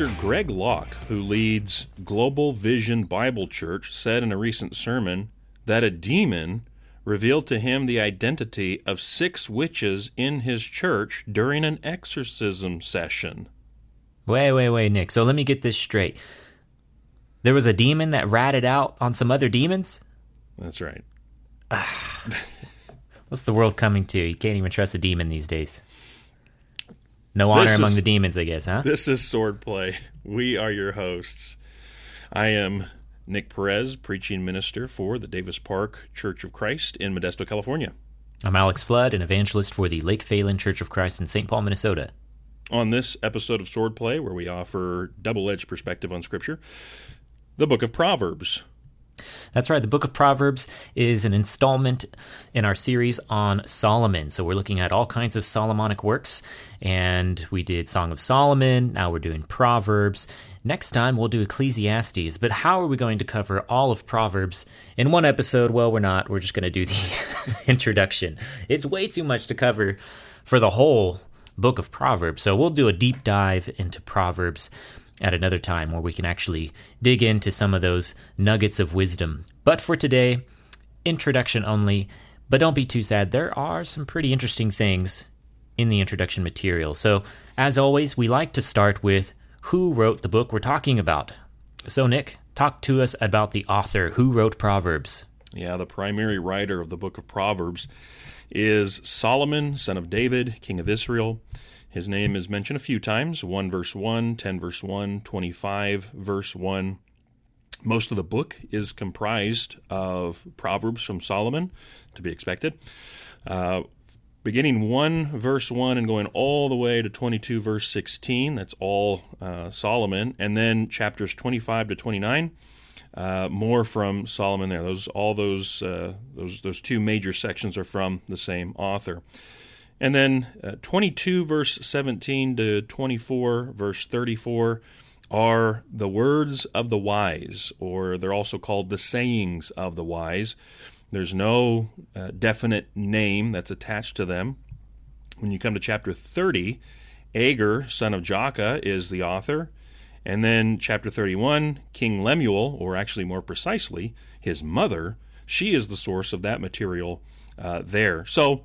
Pastor Greg Locke, who leads Global Vision Bible Church, said in a recent sermon that a demon revealed to him the identity of six witches in his church during an exorcism session. Wait, wait, wait, Nick. So let me get this straight. There was a demon that ratted out on some other demons? That's right. Ah. What's the world coming to? You can't even trust a demon these days. No honor This among is- the demons, I guess, huh? This is Swordplay. We are your hosts. I am Nick Perez, preaching minister for the Davis Park Church of Christ in Modesto, California. I'm Alex Flood, an evangelist for the Lake Phalen Church of Christ in St. Paul, Minnesota. On this episode of Swordplay, where we offer double edged perspective on Scripture, the book of Proverbs. That's right. The book of Proverbs is an installment in our series on Solomon. So we're looking at all kinds of Solomonic works, and we did Song of Solomon. Now we're doing Proverbs. Next time we'll do Ecclesiastes. But how are we going to cover all of Proverbs in one episode? Well, we're not. We're just going to do the introduction. It's way too much to cover for the whole book of Proverbs. So we'll do a deep dive into Proverbs at another time where we can actually dig into some of those nuggets of wisdom. But for today, introduction only. But don't be too sad. There are some pretty interesting things in the introduction material. So, as always, we like to start with who wrote the book we're talking about. So, Nick, talk to us about the author who wrote Proverbs. Yeah, the primary writer of the book of Proverbs is Solomon, son of David, king of Israel. His name is mentioned a few times 1 verse 1, 10 verse 1, 25 verse 1. Most of the book is comprised of Proverbs from Solomon, to be expected. Uh, beginning 1 verse 1 and going all the way to 22 verse 16, that's all uh, Solomon. And then chapters 25 to 29 uh, more from Solomon there. Those all those uh, those those two major sections are from the same author. And then uh, 22 verse 17 to 24 verse 34 are the words of the wise, or they're also called the sayings of the wise. There's no uh, definite name that's attached to them. When you come to chapter 30, Agur, son of Jakeh, is the author. And then chapter 31, King Lemuel, or actually more precisely, his mother, she is the source of that material uh, there. So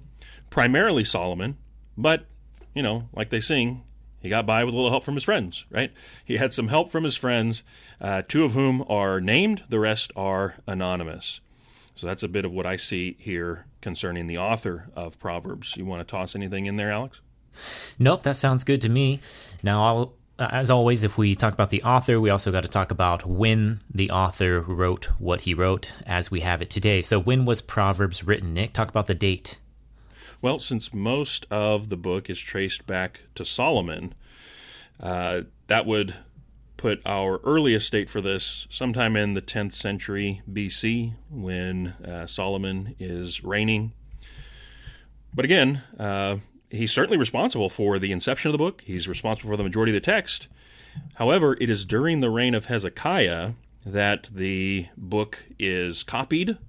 primarily Solomon, but, you know, like they sing, he got by with a little help from his friends, right? He had some help from his friends, uh, two of whom are named, the rest are anonymous. So that's a bit of what I see here concerning the author of Proverbs. You want to toss anything in there, Alex? Nope, that sounds good to me. Now, I'll, uh, as always, if we talk about the author, we also got to talk about when the author wrote what he wrote as we have it today. So, when was Proverbs written, Nick? Talk about the date. Well, since most of the book is traced back to Solomon, uh, that would put our earliest date for this sometime in the 10th century BC when uh, Solomon is reigning. But again, uh, he's certainly responsible for the inception of the book, he's responsible for the majority of the text. However, it is during the reign of Hezekiah that the book is copied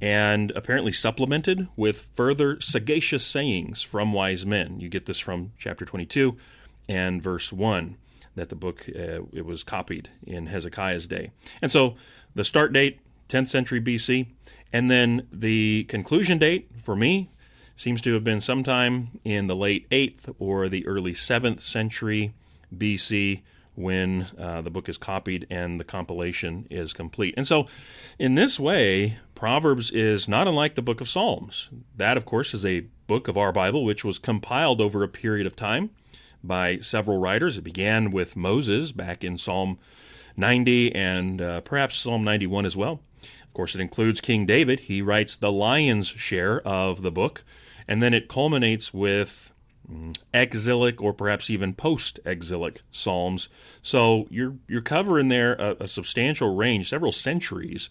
and apparently supplemented with further sagacious sayings from wise men. You get this from chapter 22 and verse 1 that the book uh, it was copied in Hezekiah's day. And so the start date 10th century BC and then the conclusion date for me seems to have been sometime in the late 8th or the early 7th century BC when uh, the book is copied and the compilation is complete. And so, in this way, Proverbs is not unlike the book of Psalms. That, of course, is a book of our Bible which was compiled over a period of time by several writers. It began with Moses back in Psalm 90 and uh, perhaps Psalm 91 as well. Of course, it includes King David. He writes the lion's share of the book, and then it culminates with exilic or perhaps even post-exilic psalms. So you're you're covering there a, a substantial range, several centuries.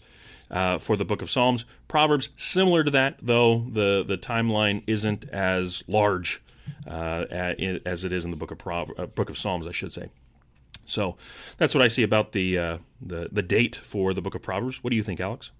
Uh, for the book of Psalms, Proverbs similar to that, though the the timeline isn't as large uh, as it is in the book of uh, book of Psalms, I should say. So that's what I see about the uh, the the date for the book of Proverbs. What do you think, Alex?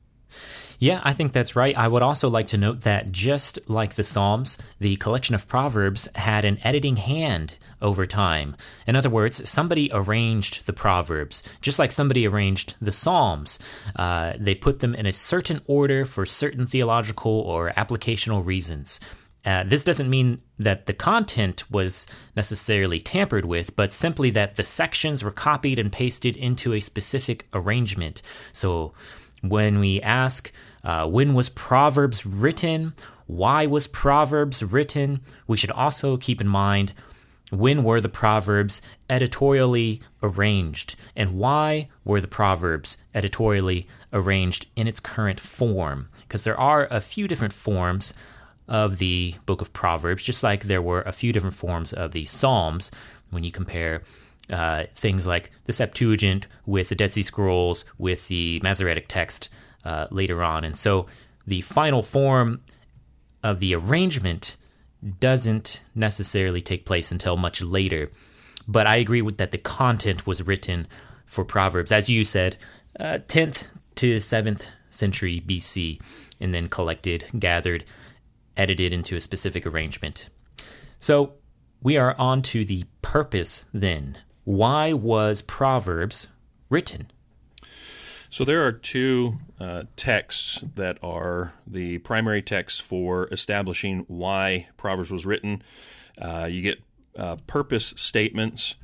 Yeah, I think that's right. I would also like to note that just like the Psalms, the collection of Proverbs had an editing hand over time. In other words, somebody arranged the Proverbs, just like somebody arranged the Psalms. Uh, they put them in a certain order for certain theological or applicational reasons. Uh, this doesn't mean that the content was necessarily tampered with, but simply that the sections were copied and pasted into a specific arrangement. So when we ask, uh, when was Proverbs written? Why was Proverbs written? We should also keep in mind when were the Proverbs editorially arranged? And why were the Proverbs editorially arranged in its current form? Because there are a few different forms of the book of Proverbs, just like there were a few different forms of the Psalms when you compare uh, things like the Septuagint with the Dead Sea Scrolls, with the Masoretic text uh, later on. And so the final form of the arrangement doesn't necessarily take place until much later. But I agree with that the content was written for Proverbs, as you said, uh, 10th to 7th century BC, and then collected, gathered, edited into a specific arrangement. So we are on to the purpose then. Why was Proverbs written? So there are two uh, texts that are the primary texts for establishing why Proverbs was written. Uh, you get uh, purpose statements,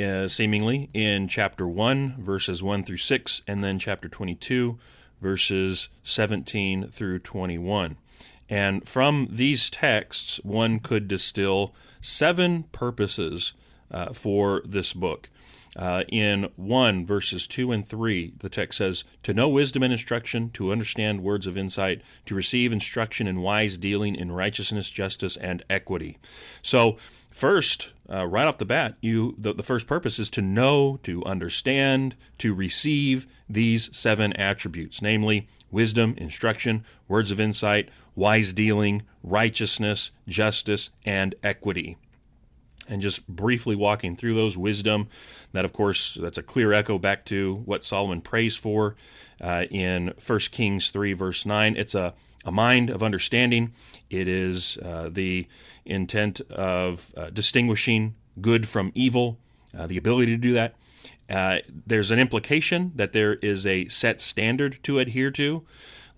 uh, seemingly, in chapter 1, verses 1 through 6, and then chapter 22, verses 17 through 21. And from these texts, one could distill seven purposes uh, for this book. Uh, in 1, verses 2 and 3, the text says, To know wisdom and instruction, to understand words of insight, to receive instruction in wise dealing, in righteousness, justice, and equity. So, first, uh, right off the bat, you the, the first purpose is to know, to understand, to receive these seven attributes, namely wisdom, instruction, words of insight, wise dealing, righteousness, justice, and equity. And just briefly walking through those wisdom, that of course that's a clear echo back to what Solomon prays for uh, in 1 Kings 3 verse 9. It's a, a mind of understanding. It is uh, the intent of uh, distinguishing good from evil, uh, the ability to do that. Uh, there's an implication that there is a set standard to adhere to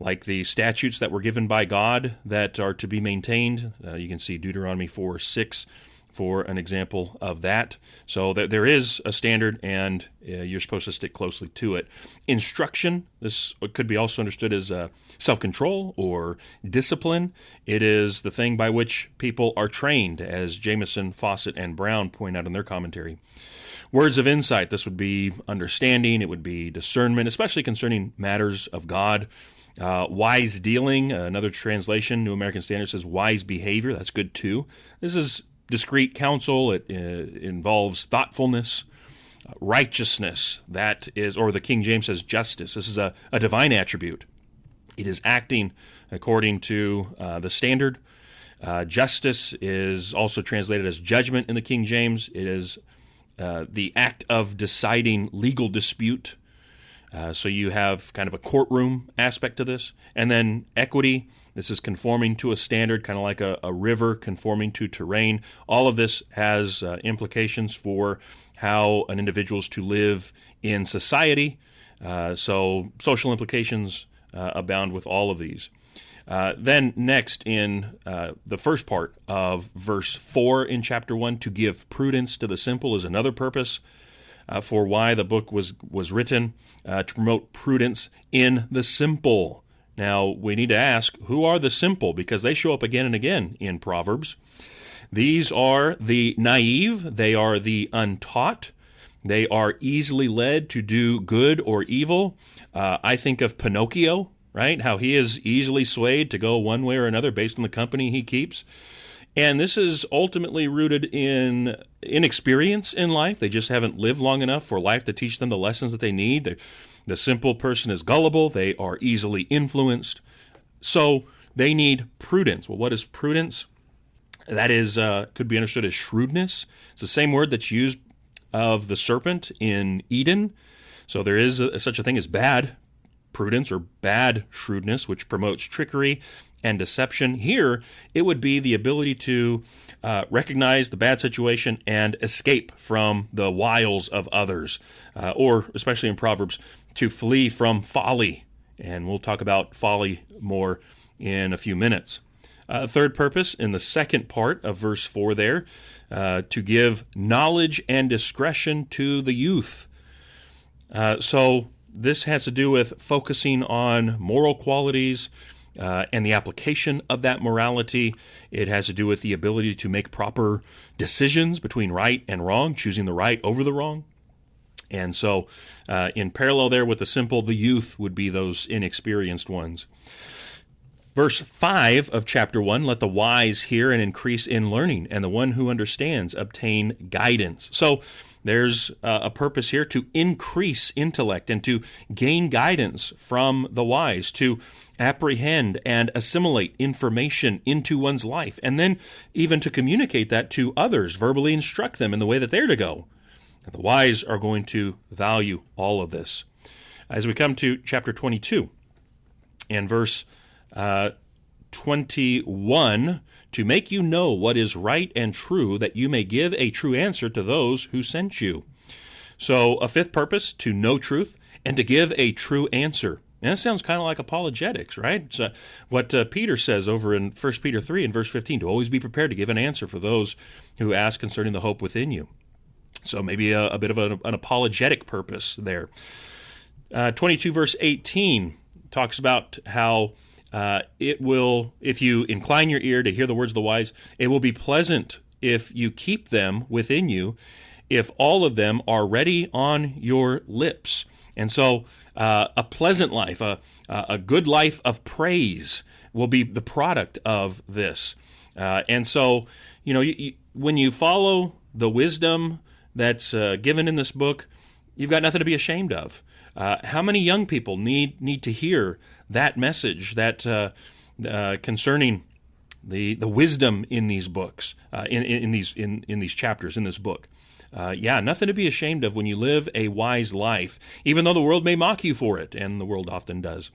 like the statutes that were given by God that are to be maintained. Uh, you can see Deuteronomy 4 6 for an example of that. So there is a standard, and uh, you're supposed to stick closely to it. Instruction, this could be also understood as uh, self control or discipline. It is the thing by which people are trained, as Jamieson, Fausset, and Brown point out in their commentary. Words of insight, this would be understanding, it would be discernment, especially concerning matters of God. Uh, wise dealing, another translation, New American Standard says wise behavior. That's good too. This is discreet counsel. It uh, involves thoughtfulness, uh, righteousness. That is, or the King James says justice. This is a, a divine attribute. It is acting according to uh, the standard. Uh, justice is also translated as judgment in the King James. It is the act of deciding legal dispute uh, so you have kind of a courtroom aspect to this. And then equity, this is conforming to a standard, kind of like a, a river conforming to terrain. All of this has uh, implications for how an individual is to live in society. Uh, so social implications uh, abound with all of these. Uh, then, next in uh, the first part of verse 4 in chapter 1, to give prudence to the simple is another purpose uh, for why the book was was written to promote prudence in the simple. Now we need to ask who are the simple because they show up again and again in Proverbs. These are the naive, they are the untaught, they are easily led to do good or evil. Uh, I think of Pinocchio, right? How he is easily swayed to go one way or another based on the company he keeps. And this is ultimately rooted in inexperience in life. They just haven't lived long enough for life to teach them the lessons that they need. The, the simple person is gullible, they are easily influenced. So they need prudence. Well, what is prudence? That is uh, could be understood as shrewdness. It's the same word that's used of the serpent in Eden. So there is a, such a thing as bad prudence or bad shrewdness, which promotes trickery and deception. Here, it would be the ability to uh, recognize the bad situation and escape from the wiles of others, uh, or especially in Proverbs, to flee from folly. And we'll talk about folly more in a few minutes. Uh, third purpose in the second part of verse 4 there uh, to give knowledge and discretion to the youth. Uh, so this has to do with focusing on moral qualities uh, and the application of that morality. It has to do with the ability to make proper decisions between right and wrong, choosing the right over the wrong. And so, uh, in parallel there with the simple, the youth would be those inexperienced ones. Verse 5 of chapter 1 let the wise hear and increase in learning, and the one who understands obtain guidance. So, there's a purpose here to increase intellect and to gain guidance from the wise, to apprehend and assimilate information into one's life, and then even to communicate that to others, verbally instruct them in the way that they're to go. The wise are going to value all of this. As we come to chapter 22 and verse uh, 21 to make you know what is right and true, that you may give a true answer to those who sent you. So, a fifth purpose to know truth and to give a true answer. And it sounds kind of like apologetics, right? It's uh, what uh, Peter says over in 1 Peter 3 and verse 15 to always be prepared to give an answer for those who ask concerning the hope within you. So, maybe a, a bit of an, an, apologetic purpose there. Uh, 22 verse 18 talks about how uh, it will, if you incline your ear to hear the words of the wise, it will be pleasant if you keep them within you, if all of them are ready on your lips. And so, uh, a pleasant life, a, a good life of praise will be the product of this. Uh, and so, you know, you, you, when you follow the wisdom that's uh, given in this book, you've got nothing to be ashamed of. Uh, how many young people need need to hear that message that uh, uh, concerning the the wisdom in these books, uh, in, in, these in in these chapters in this book? Uh, yeah, nothing to be ashamed of when you live a wise life, even though the world may mock you for it, and the world often does.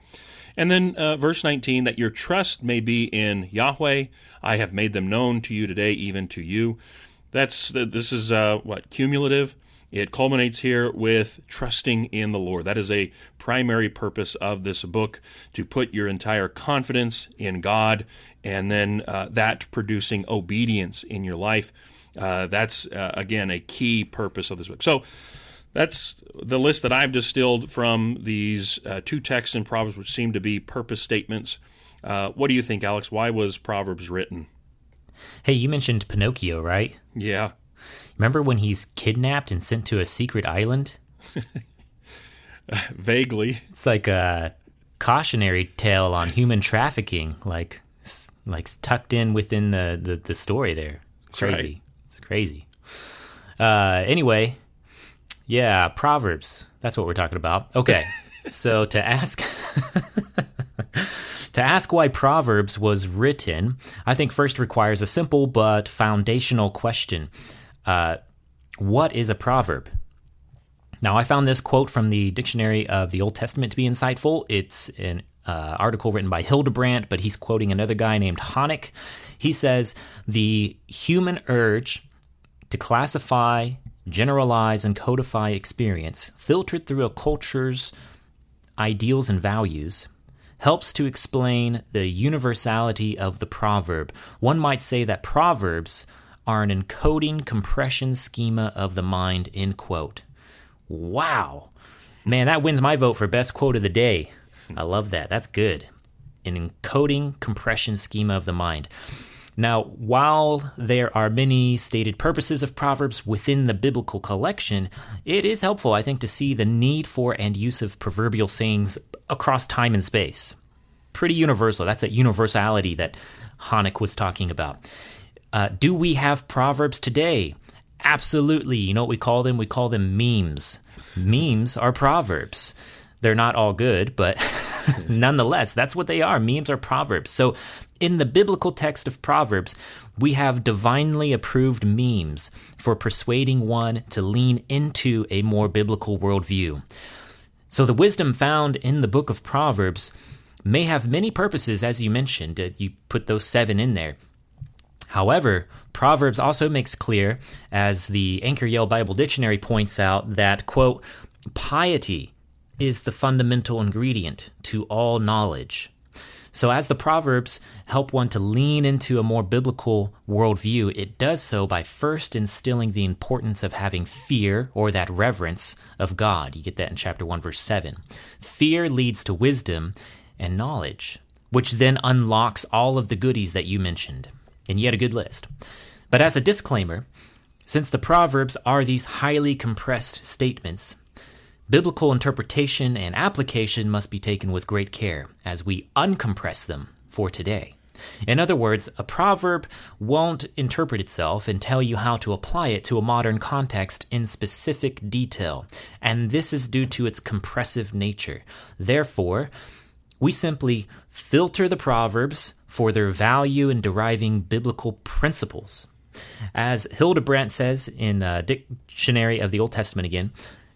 And then uh, verse 19, that your trust may be in Yahweh. I have made them known to you today, even to you. That's this is what cumulative. It culminates here with trusting in the Lord. That is a primary purpose of this book to put your entire confidence in God and then uh, that producing obedience in your life. Uh, that's, uh, again, a key purpose of this book. So, that's the list that I've distilled from these uh, two texts in Proverbs, which seem to be purpose statements. Uh, what do you think, Alex? Why was Proverbs written? Hey, you mentioned Pinocchio, right? Yeah. Remember when he's kidnapped and sent to a secret island? Vaguely. It's like a cautionary tale on human trafficking, like like tucked in within the the, the story there. It's crazy. Right. It's crazy. Uh, anyway, yeah, Proverbs. That's what we're talking about. Okay. so to ask to ask why Proverbs was written, I think first requires a simple but foundational question. Uh, what is a proverb? Now, I found this quote from the Dictionary of the Old Testament to be insightful. It's an uh, article written by Hildebrandt, but he's quoting another guy named Honeck. He says the human urge to classify, generalize, and codify experience, filtered through a culture's ideals and values, helps to explain the universality of the proverb. One might say that proverbs are an encoding compression schema of the mind, end quote. Wow. Man, that wins my vote for best quote of the day. I love that. That's good. An encoding compression schema of the mind. Now, while there are many stated purposes of Proverbs within the biblical collection, it is helpful, I think, to see the need for and use of proverbial sayings across time and space. Pretty universal. That's that universality that Honeck was talking about. Uh, do we have proverbs today? Absolutely. You know what we call them? We call them memes. memes are proverbs. They're not all good, but nonetheless, that's what they are. Memes are proverbs. So, in the biblical text of Proverbs, we have divinely approved memes for persuading one to lean into a more biblical worldview. So the wisdom found in the book of Proverbs may have many purposes, as you mentioned. You put those seven in there. However, Proverbs also makes clear, as the Anchor Yale Bible Dictionary points out, that, quote, piety is the fundamental ingredient to all knowledge. So, as the Proverbs help one to lean into a more biblical worldview, it does so by first instilling the importance of having fear or that reverence of God. You get that in chapter 1, verse 7. Fear leads to wisdom and knowledge, which then unlocks all of the goodies that you mentioned. And yet, a good list. But as a disclaimer, since the Proverbs are these highly compressed statements, Biblical interpretation and application must be taken with great care as we uncompress them for today. In other words, a proverb won't interpret itself and tell you how to apply it to a modern context in specific detail, and this is due to its compressive nature. Therefore, we simply filter the proverbs for their value in deriving biblical principles. As Hildebrandt says in a Dictionary of the Old Testament again,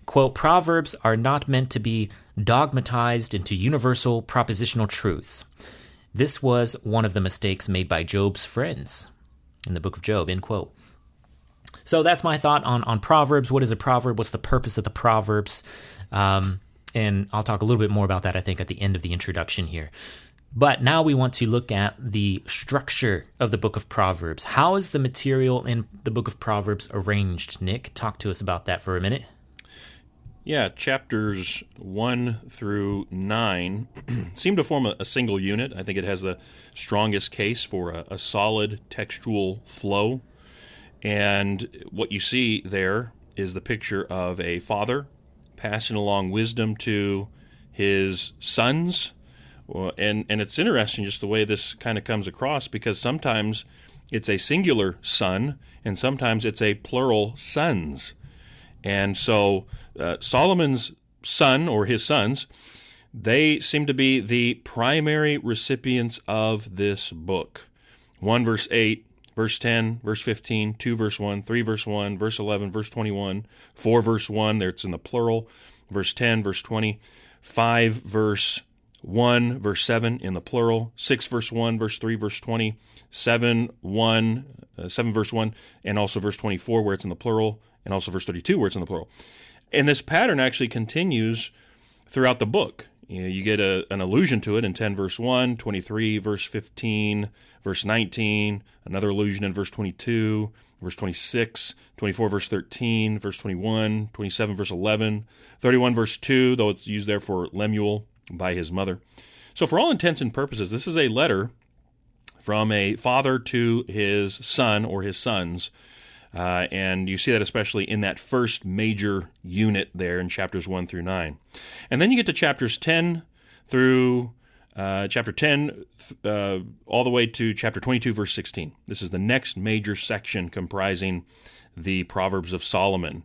quote, Proverbs are not meant to be dogmatized into universal propositional truths. This was one of the mistakes made by Job's friends in the book of Job, end quote. So that's my thought on, on Proverbs. What is a proverb? What's the purpose of the Proverbs? Um, and I'll talk a little bit more about that, I think, at the end of the introduction here. But now we want to look at the structure of the book of Proverbs. How is the material in the book of Proverbs arranged? Nick, talk to us about that for a minute. Yeah, chapters 1 through 9 seem to form a, a, single unit. I think it has the strongest case for a, a, solid textual flow. And what you see there is the picture of a father passing along wisdom to his sons. And, and it's interesting just the way this kind of comes across because sometimes it's a singular son and sometimes it's a plural sons. And so uh, Solomon's son or his sons, they seem to be the primary recipients of this book. 1 verse 8, verse 10, verse 15, 2 verse 1, 3 verse 1, verse 11, verse 21, 4 verse 1, there it's in the plural, verse 10, verse 20, 5 verse 1 verse 7 in the plural, 6 verse 1, verse 3, verse 20, 7 1, uh, 7 verse 1, and also verse 24 where it's in the plural, and also verse 32 where it's in the plural. And this pattern actually continues throughout the book. You, know, you get a, an allusion to it in 10 verse 1, 23 verse 15, verse 19, another allusion in verse 22, verse 26, 24 verse 13, verse 21, 27 verse 11, 31 verse 2, though it's used there for Lemuel by his mother. So, for all intents and purposes, this is a letter from a father to his son or his sons uh, and you see that especially in that first major unit there in chapters 1 through 9. And then you get to chapters 10 through uh, chapter 10 uh, all the way to chapter 22, verse 16. This is the next major section comprising the Proverbs of Solomon.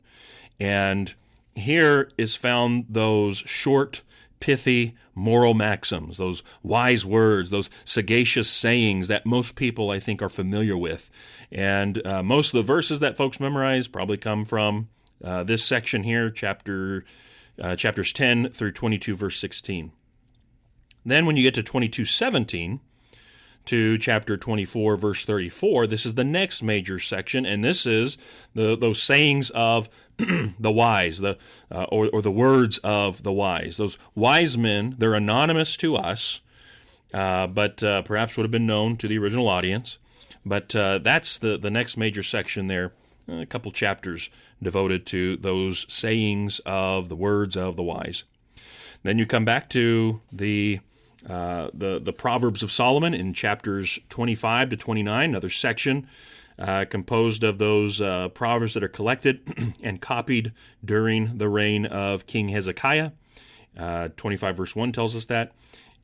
And here is found those short pithy moral maxims, those wise words, those sagacious sayings that most people, I think, are familiar with. And uh, most of the verses that folks memorize probably come from uh, this section here, chapter uh, chapters 10 through 22, verse 16. Then, when you get to 22, 17, to chapter 24, verse 34, this is the next major section, and this is the, those sayings of the wise, the uh, or, or the words of the wise. Those wise men, they're anonymous to us, uh, but uh, perhaps would have been known to the original audience. But uh, that's the, the next major section there, a couple chapters devoted to those sayings of the words of the wise. Then you come back to the uh, the the Proverbs of Solomon in chapters 25 to 29, another section uh, composed of those uh, proverbs that are collected and copied during the reign of King Hezekiah. Uh, 25 verse 1 tells us that.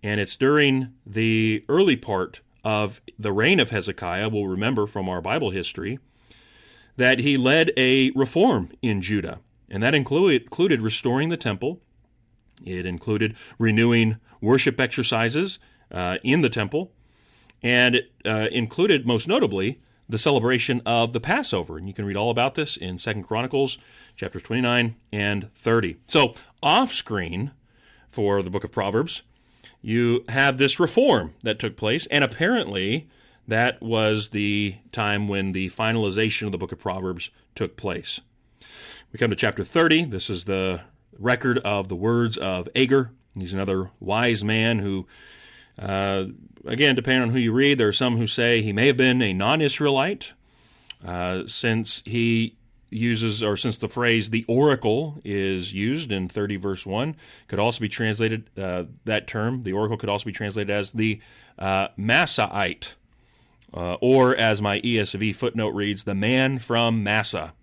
And it's during the early part of the reign of Hezekiah, we'll remember from our Bible history, that he led a reform in Judah. And that included, included restoring the temple, it included renewing worship exercises uh, in the temple, and it uh, included, most notably, the celebration of the Passover. And you can read all about this in Second Chronicles chapters 29 and 30. So, off screen for the book of Proverbs, you have this reform that took place, and apparently that was the time when the finalization of the book of Proverbs took place. We come to chapter 30. This is the record of the words of Agur. He's another wise man who, uh, again, depending on who you read, there are some who say he may have been a non Israelite, uh, since he uses, or since the phrase the oracle is used in 30 verse 1, could also be translated, uh, that term, the oracle could also be translated as the uh, Massaite, uh, or as my ESV footnote reads, the man from Massa.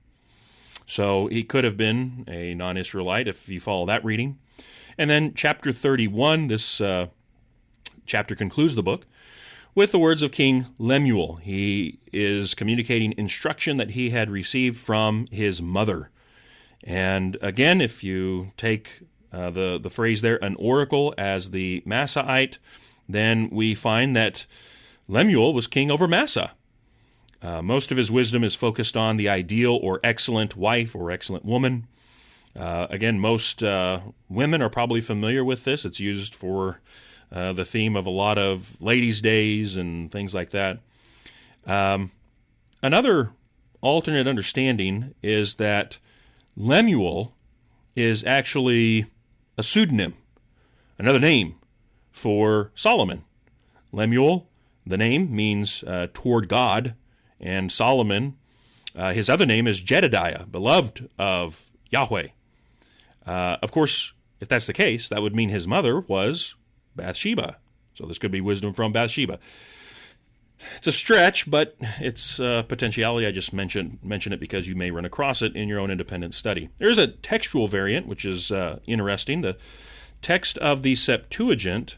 So he could have been a non Israelite if you follow that reading. And then chapter 31, this uh, chapter concludes the book with the words of King Lemuel. He is communicating instruction that he had received from his mother. And again, if you take uh, the, the phrase there, an oracle, as the Massaite, then we find that Lemuel was king over Massa. Uh, most of his wisdom is focused on the ideal or excellent wife or excellent woman. Uh, again, most uh, women are probably familiar with this. It's used for uh, the theme of a lot of ladies' days and things like that. Um, another alternate understanding is that Lemuel is actually a pseudonym, another name for Solomon. Lemuel, the name means uh, toward God and Solomon, uh, his other name is Jedediah, beloved of Yahweh. Uh, of course, if that's the case, that would mean his mother was Bathsheba. So this could be wisdom from Bathsheba. It's a stretch, but it's a potentiality. I just mentioned mention it because you may run across it in your own independent study. There's a textual variant, which is uh, interesting. The text of the Septuagint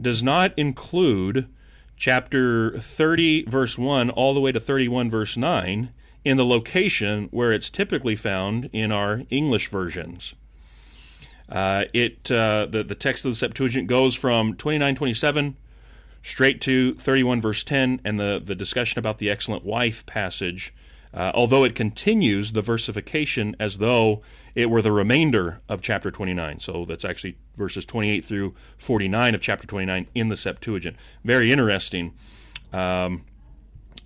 does not include chapter 30, verse 1, all the way to 31, verse 9, in the location where it's typically found in our English versions. Uh, it uh, the, the text of the Septuagint goes from 2927 straight to 31 verse 10 and the, the discussion about the excellent wife passage uh, although it continues the versification as though it were the remainder of chapter 29. So that's actually verses 28 through 49 of chapter 29 in the Septuagint. Very interesting um,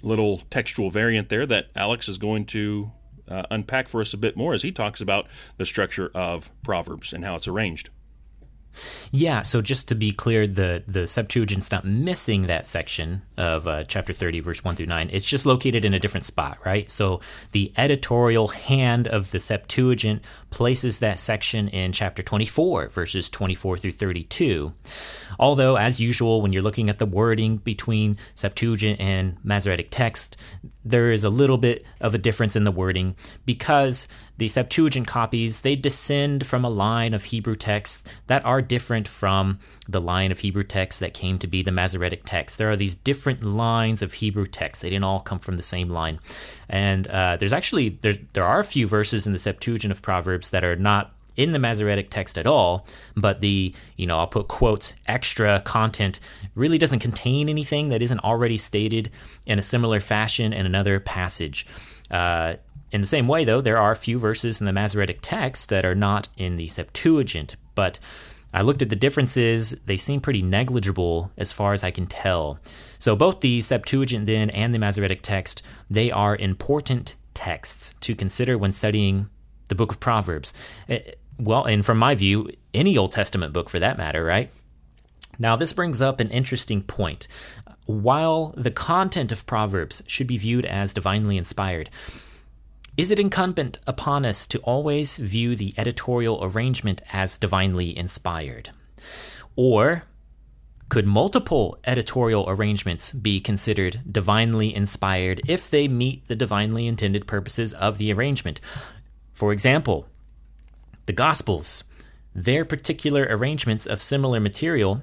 little textual variant there that Alex is going to uh, unpack for us a bit more as he talks about the structure of Proverbs and how it's arranged. Yeah, so just to be clear, the the Septuagint's not missing that section of uh, chapter 30, verse 1 through 9. It's just located in a different spot, right? So the editorial hand of the Septuagint places that section in chapter 24, verses 24 through 32. Although, as usual, when you're looking at the wording between Septuagint and Masoretic text, there is a little bit of a difference in the wording because the Septuagint copies they descend from a line of Hebrew texts that are different from the line of Hebrew texts that came to be the Masoretic text. There are these different lines of Hebrew texts; they didn't all come from the same line. And uh, there's actually there's, there are a few verses in the Septuagint of Proverbs that are not in the Masoretic text at all, but the, you know, I'll put quotes, extra content really doesn't contain anything that isn't already stated in a similar fashion in another passage. Uh, in the same way, though, there are a few verses in the Masoretic text that are not in the Septuagint, but I looked at the differences. They seem pretty negligible as far as I can tell. So both the Septuagint then and the Masoretic text, they are important texts to consider when studying the book of Proverbs. Eh, well, and from my view, any Old Testament book for that matter, right? Now, this brings up an interesting point. While the content of Proverbs should be viewed as divinely inspired, is it incumbent upon us to always view the editorial arrangement as divinely inspired? Or could multiple editorial arrangements be considered divinely inspired if they meet the divinely intended purposes of the arrangement? For example, the Gospels, their particular arrangements of similar material,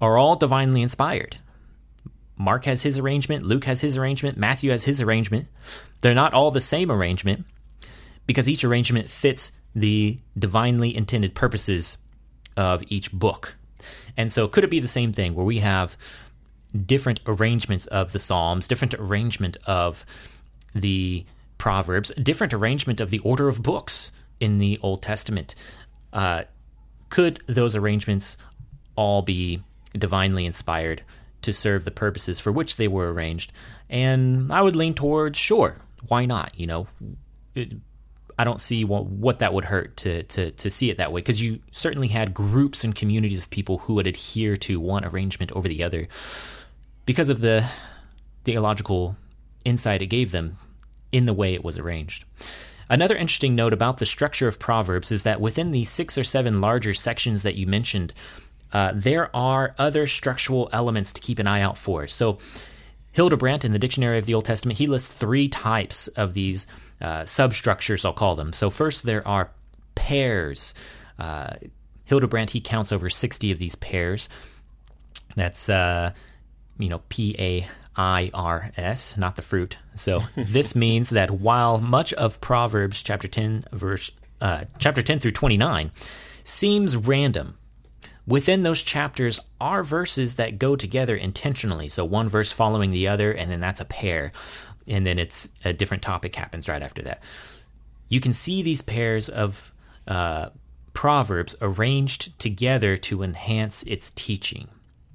are all divinely inspired. Mark has his arrangement, Luke has his arrangement, Matthew has his arrangement. They're not all the same arrangement because each arrangement fits the divinely intended purposes of each book. And so, could it be the same thing where we have different arrangements of the Psalms, different arrangement of the Proverbs, different arrangement of the order of books in the Old Testament. Uh, could those arrangements all be divinely inspired to serve the purposes for which they were arranged? And I would lean towards sure, why not? You know, it, I don't see what, what that would hurt to to to see it that way because you certainly had groups and communities of people who would adhere to one arrangement over the other because of the theological insight it gave them in the way it was arranged. Another interesting note about the structure of Proverbs is that within the six or seven larger sections that you mentioned, uh, there are other structural elements to keep an eye out for. So, Hildebrandt in the Dictionary of the Old Testament, he lists three types of these uh, substructures, I'll call them. So, first, there are pairs. Uh, Hildebrandt, he counts over 60 of these pairs. That's, uh, you know, P A I R S, not the fruit. So, this means that while much of Proverbs chapter 10, verse, uh, chapter 10 through 29 seems random, within those chapters are verses that go together intentionally. So one verse following the other, and then that's a pair. And then it's a different topic happens right after that. You can see these pairs of uh, proverbs arranged together to enhance its teaching.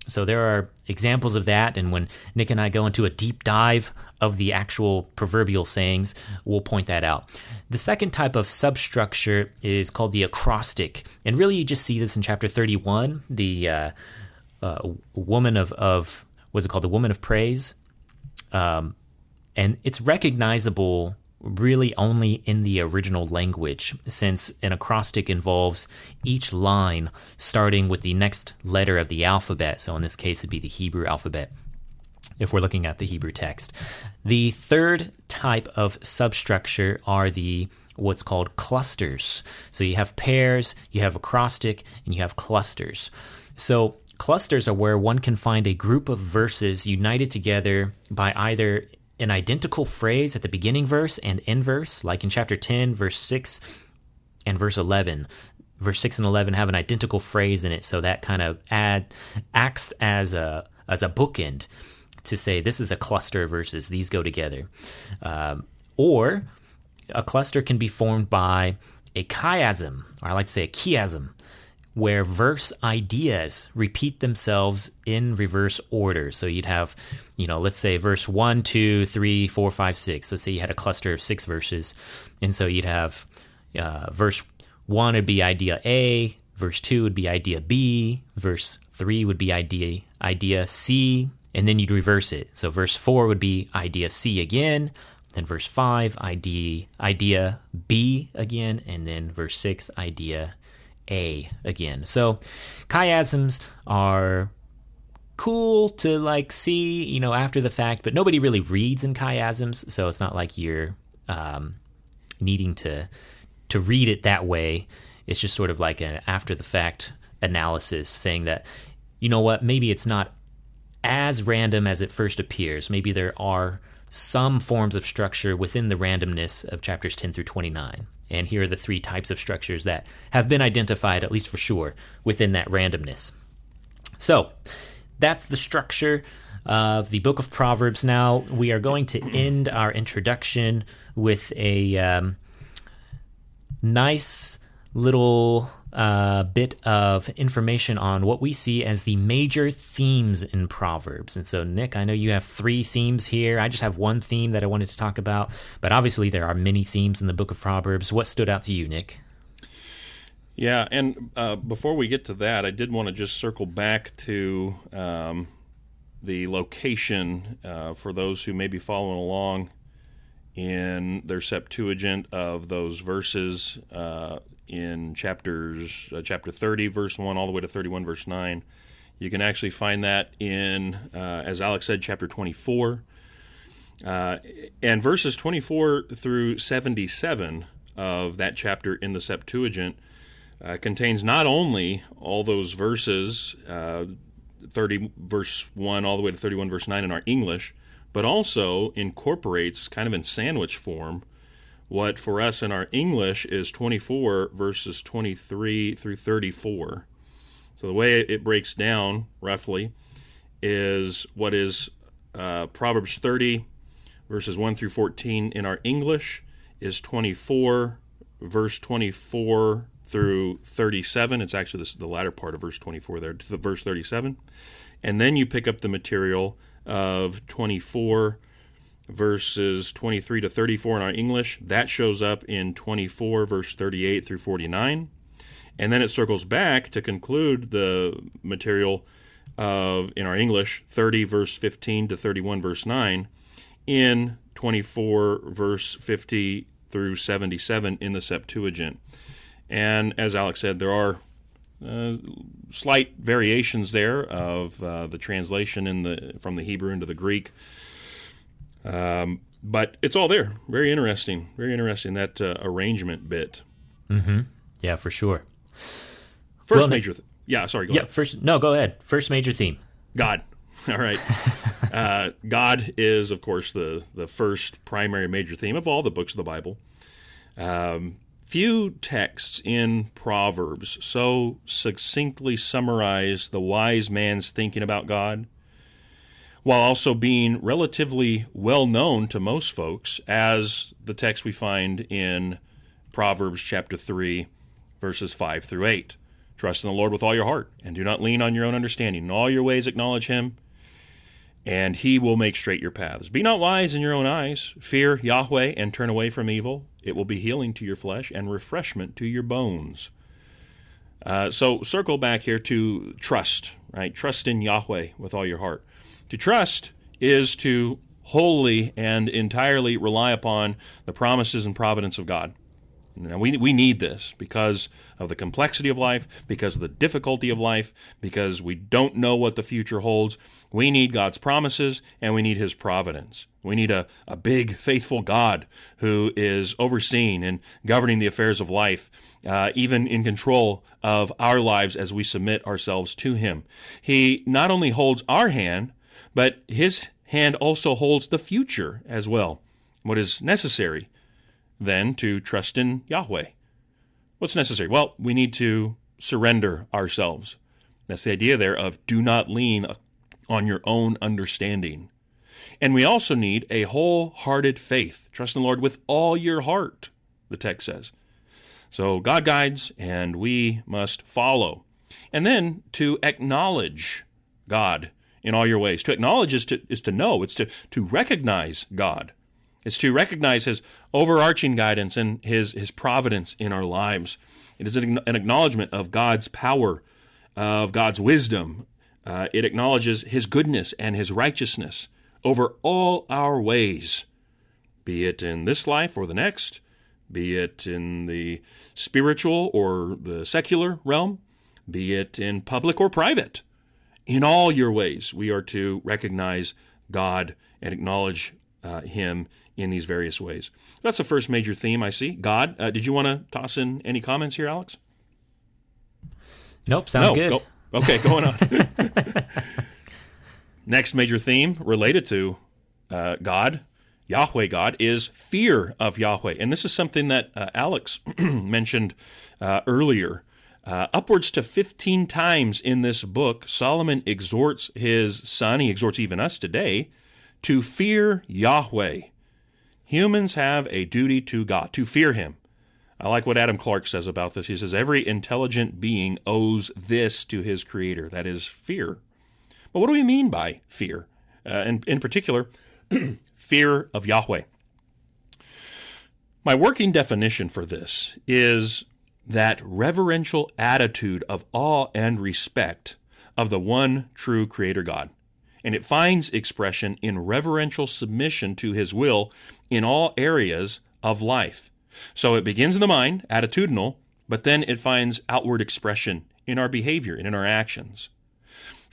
So there are examples of that, and when Nick and I go into a deep dive of the actual proverbial sayings, we'll point that out. The second type of substructure is called the acrostic, and really you just see this in chapter 31. The uh, uh, woman of, of was it called the woman of praise, um, and it's recognizable really only in the original language, since an acrostic involves each line starting with the next letter of the alphabet. So in this case, it'd be the Hebrew alphabet if we're looking at the Hebrew text. The third type of substructure are the what's called clusters. So you have pairs, you have acrostic, and you have clusters. So clusters are where one can find a group of verses united together by either an identical phrase at the beginning verse and end verse, like in chapter 10, verse 6 and verse 11. Verse 6 and 11 have an identical phrase in it, so that kind of add acts as a as a bookend to say this is a cluster of verses; these go together. Um, or a cluster can be formed by a chiasm, or I like to say a chiasm, where verse ideas repeat themselves in reverse order. So you'd have, you know, let's say verse 1, 2, 3, 4, 5, 6. Let's say you had a cluster of six verses. And so you'd have uh, verse 1 would be idea A, verse 2 would be idea B, verse 3 would be idea, idea C, and then you'd reverse it. So verse 4 would be idea C again, then verse 5, idea, idea B again, and then verse 6, idea a again. So chiasms are cool to like see, you know, after the fact, but nobody really reads in chiasms, so it's not like you're um, needing to to read it that way. It's just sort of like an after the fact analysis saying that you know what, maybe it's not as random as it first appears. Maybe there are some forms of structure within the randomness of chapters 10 through 29. And here are the three types of structures that have been identified, at least for sure, within that randomness. So that's the structure of the book of Proverbs. Now we are going to end our introduction with a um, nice little uh, bit of information on what we see as the major themes in Proverbs. And so, Nick, I know you have three themes here. I just have one theme that I wanted to talk about, but obviously there are many themes in the book of Proverbs. What stood out to you, Nick? Yeah, and uh, before we get to that, I did want to just circle back to um, the location uh, for those who may be following along in their Septuagint of those verses uh, in chapters uh, chapter 30 verse 1 all the way to 31 verse 9 you can actually find that in uh, as alex said chapter 24 uh, and verses 24 through 77 of that chapter in the septuagint uh, contains not only all those verses uh, 30 verse 1 all the way to 31 verse 9 in our english but also incorporates kind of in sandwich form what for us in our English is 24 verses 23 through 34. So the way it breaks down roughly is what is uh, Proverbs 30, verses 1 through 14 in our English, is 24, verse 24 through 37. It's actually this, the latter part of verse 24 there, to the verse 37. And then you pick up the material of 24 verses 23 to 34 in our English. That shows up in 24 verse 38 through 49. And then it circles back to conclude the material of in our English 30 verse 15 to 31 verse 9 in 24 verse 50 through 77 in the Septuagint. And as Alex said, there are uh, slight variations there of uh, the translation in the from the Hebrew into the Greek. Um, but it's all there. Very interesting. Very interesting that uh, arrangement bit. Mm-hmm. Yeah, for sure. First well, major. Th- yeah, sorry. yeah, ahead. first. No, go ahead. First major theme. God. All right. uh, God is, of course, the the first primary major theme of all the books of the Bible. Um, few texts in Proverbs so succinctly summarize the wise man's thinking about God, while also being relatively well known to most folks as the text we find in Proverbs chapter 3, verses 5 through 8. Trust in the Lord with all your heart, and do not lean on your own understanding. In all your ways acknowledge him, and he will make straight your paths. Be not wise in your own eyes. Fear Yahweh and turn away from evil. It will be healing to your flesh and refreshment to your bones. Uh, so circle back here to trust, right? Trust in Yahweh with all your heart. To trust is to wholly and entirely rely upon the promises and providence of God. Now, we, we need this because of the complexity of life, because of the difficulty of life, because we don't know what the future holds. We need God's promises and we need His providence. We need a, a big, faithful God who is overseeing and governing the affairs of life, uh, even in control of our lives as we submit ourselves to Him. He not only holds our hand, but His hand also holds the future as well. What is necessary then to trust in Yahweh. What's necessary? Well, we need to surrender ourselves. That's the idea there of do not lean on your own understanding. And we also need a wholehearted faith. Trust in the Lord with all your heart, the text says. So God guides, and we must follow. And then to acknowledge God in all your ways. To acknowledge is to, is to know, it's to, to recognize God. It's to recognize His overarching guidance and His, His providence in our lives. It is an, acknowledgement of God's power, of God's wisdom. Uh, it acknowledges His goodness and His righteousness over all our ways, be it in this life or the next, be it in the spiritual or the secular realm, be it in public or private. In all your ways, we are to recognize God and acknowledge uh, Him in these various ways. That's the first major theme I see. God. Uh, did you want to toss in any comments here, Alex? Nope. Sounds no, good. Go, okay, going on. Next major theme related to uh, God, Yahweh God, is fear of Yahweh. And this is something that uh, Alex mentioned uh, earlier. Uh, upwards to 15 times in this book, Solomon exhorts his son, he exhorts even us today, to fear Yahweh. Humans have a duty to God, to fear Him. I like what Adam Clarke says about this. He says, Every intelligent being owes this to his Creator, that is, fear. But what do we mean by fear? Uh, and in particular, fear of Yahweh. My working definition for this is that reverential attitude of awe and respect of the one true Creator God and it finds expression in reverential submission to his will in all areas of life. So it begins in the mind, attitudinal, but then it finds outward expression in our behavior and in our actions.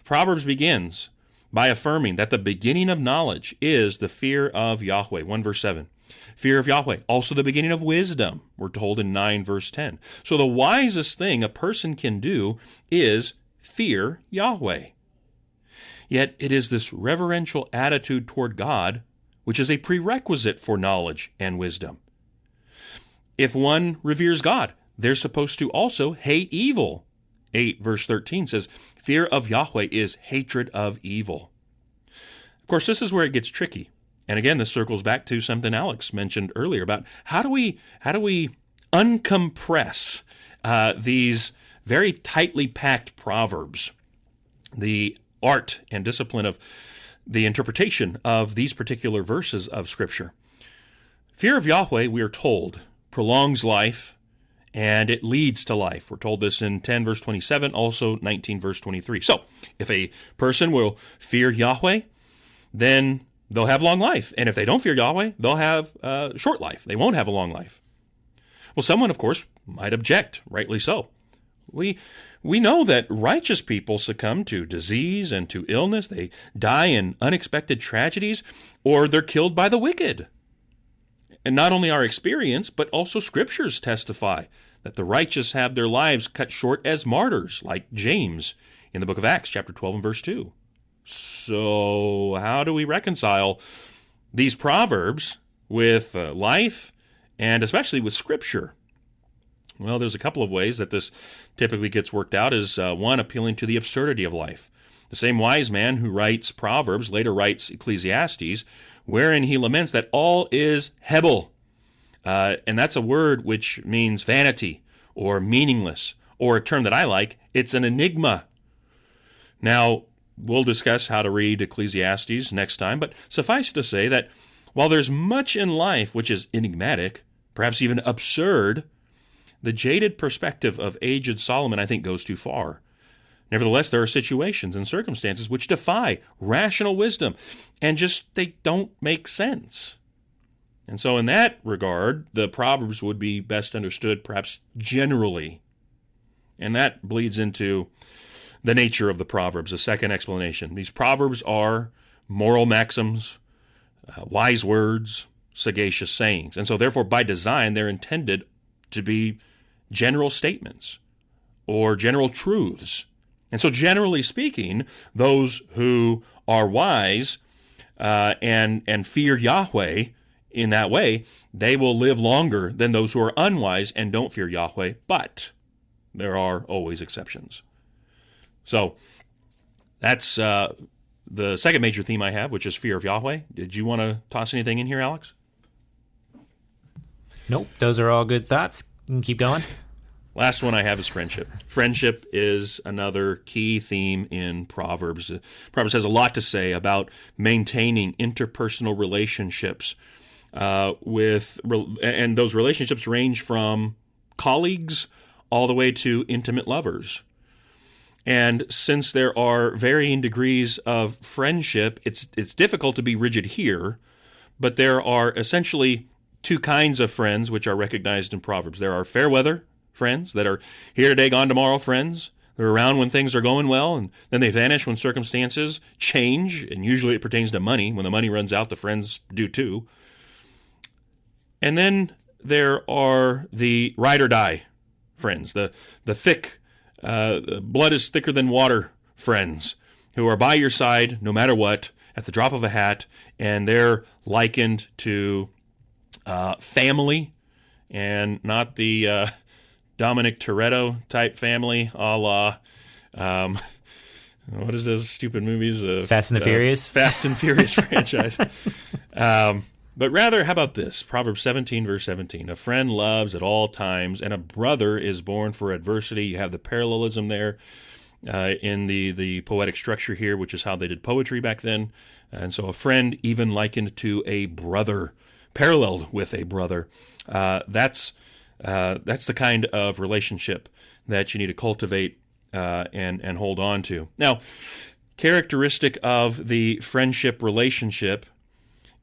Proverbs begins by affirming that the beginning of knowledge is the fear of Yahweh. 1 verse 7. Fear of Yahweh, also the beginning of wisdom, we're told in 9 verse 10. So the wisest thing a person can do is fear Yahweh. Yet it is this reverential attitude toward God which is a prerequisite for knowledge and wisdom. If one reveres God, they're supposed to also hate evil 8, verse 13 says, Fear of Yahweh is hatred of evil. Of course, this is where it gets tricky. And again, this circles back to something Alex mentioned earlier about how do we how do we uncompress uh, these very tightly packed proverbs, the art and discipline of the interpretation of these particular verses of Scripture. Fear of Yahweh, we are told, prolongs life and it leads to life. We're told this in 10 verse 27, also 19 verse 23. So, if a person will fear Yahweh, then they'll have long life. And if they don't fear Yahweh, they'll have uh, short life. They won't have a long life. Well, someone, of course, might object, rightly so. We we know that righteous people succumb to disease and to illness. They die in unexpected tragedies, or they're killed by the wicked. And not only our experience, but also scriptures testify that the righteous have their lives cut short as martyrs, like James in the book of Acts, chapter 12 and verse 2. So, how do we reconcile these proverbs with uh, life and especially with scripture? Well, there's a couple of ways that this typically gets worked out. Is uh, one appealing to the absurdity of life. The same wise man who writes Proverbs later writes Ecclesiastes, wherein he laments that all is Hebel, uh, and that's a word which means vanity or meaningless, or a term that I like, it's an enigma. Now, we'll discuss how to read Ecclesiastes next time, but suffice to say that while there's much in life which is enigmatic, perhaps even absurd, the jaded perspective of aged Solomon, I think, goes too far. Nevertheless, there are situations and circumstances which defy rational wisdom and just they don't make sense. And so, in that regard, the Proverbs would be best understood perhaps generally. And that bleeds into the nature of the Proverbs, a second explanation. These Proverbs are moral maxims, uh, wise words, sagacious sayings. And so, therefore, by design, they're intended to be general statements or general truths. And so, generally speaking, those who are wise uh, and and fear Yahweh in that way, they will live longer than those who are unwise and don't fear Yahweh, but there are always exceptions. So that's uh, the second major theme I have, which is fear of Yahweh. Did you want to toss anything in here, Alex? Nope, those are all good thoughts. You can keep going. Last one I have is friendship. Friendship is another key theme in Proverbs. Proverbs has a lot to say about maintaining interpersonal relationships uh, with and those relationships range from colleagues all the way to intimate lovers. And since there are varying degrees of friendship, it's it's difficult to be rigid here, but there are essentially two kinds of friends which are recognized in Proverbs. There are fair weather friends that are here today, gone tomorrow friends. They're around when things are going well, and then they vanish when circumstances change. And usually it pertains to money. When the money runs out, the friends do too. And then there are the ride or die friends, the the thick, uh, blood is thicker than water friends, who are by your side no matter what at the drop of a hat, and they're likened to uh, family, and not the uh, Dominic Toretto type family, a la. Um, what is those stupid movies? Uh, Fast and the Furious. Fast and Furious franchise. Um, but rather, how about this? Proverbs 17, verse 17. A friend loves at all times, and a brother is born for adversity. You have the parallelism there uh, in the, the poetic structure here, which is how they did poetry back then. And so, a friend, even likened to a brother, paralleled with a brother. Uh, that's, uh, that's the kind of relationship that you need to cultivate uh, and, and hold on to. Now, characteristic of the friendship relationship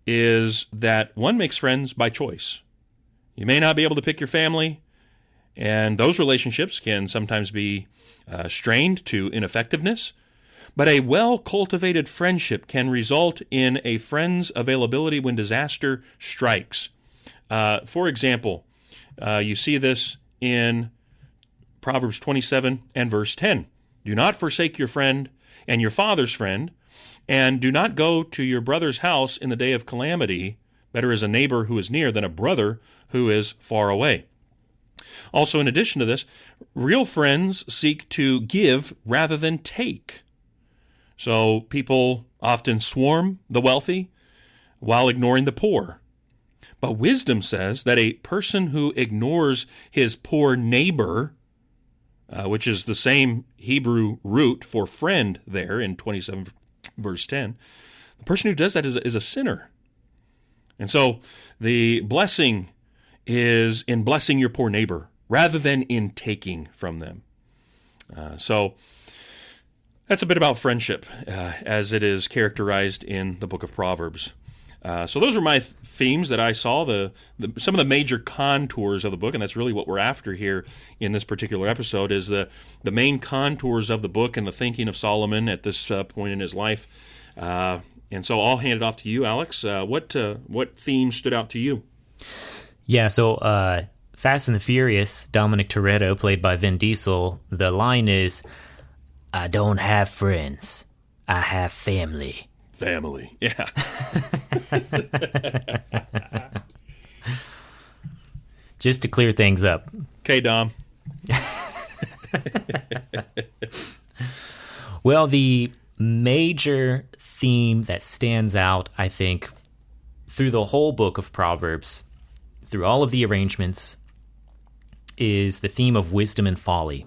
is that one makes friends by choice. You may not be able to pick your family, and those relationships can sometimes be uh, strained to ineffectiveness. But a well cultivated friendship can result in a friend's availability when disaster strikes. Uh, for example, uh, you see this in Proverbs 27 and verse 10. Do not forsake your friend and your father's friend, and do not go to your brother's house in the day of calamity. Better is a neighbor who is near than a brother who is far away. Also, in addition to this, real friends seek to give rather than take. So people often swarm the wealthy while ignoring the poor. But wisdom says that a person who ignores his poor neighbor, uh, which is the same Hebrew root for friend there in 27 verse 10, the person who does that is, is a sinner. And so the blessing is in blessing your poor neighbor rather than in taking from them. Uh, so that's a bit about friendship uh, as it is characterized in the book of Proverbs. Uh, so those are my th- themes that I saw, the, the, some of the major contours of the book, and that's really what we're after here in this particular episode is the the main contours of the book and the thinking of Solomon at this uh, point in his life. Uh, and so I'll hand it off to you, Alex. Uh, what uh, what themes stood out to you? Yeah, so Fast and the Furious, Dominic Toretto, played by Vin Diesel, the line is, I don't have friends, I have family. Family, yeah. Just to clear things up. Okay, Dom. well, the major theme that stands out, I think, through the whole book of Proverbs, through all of the arrangements, is the theme of wisdom and folly.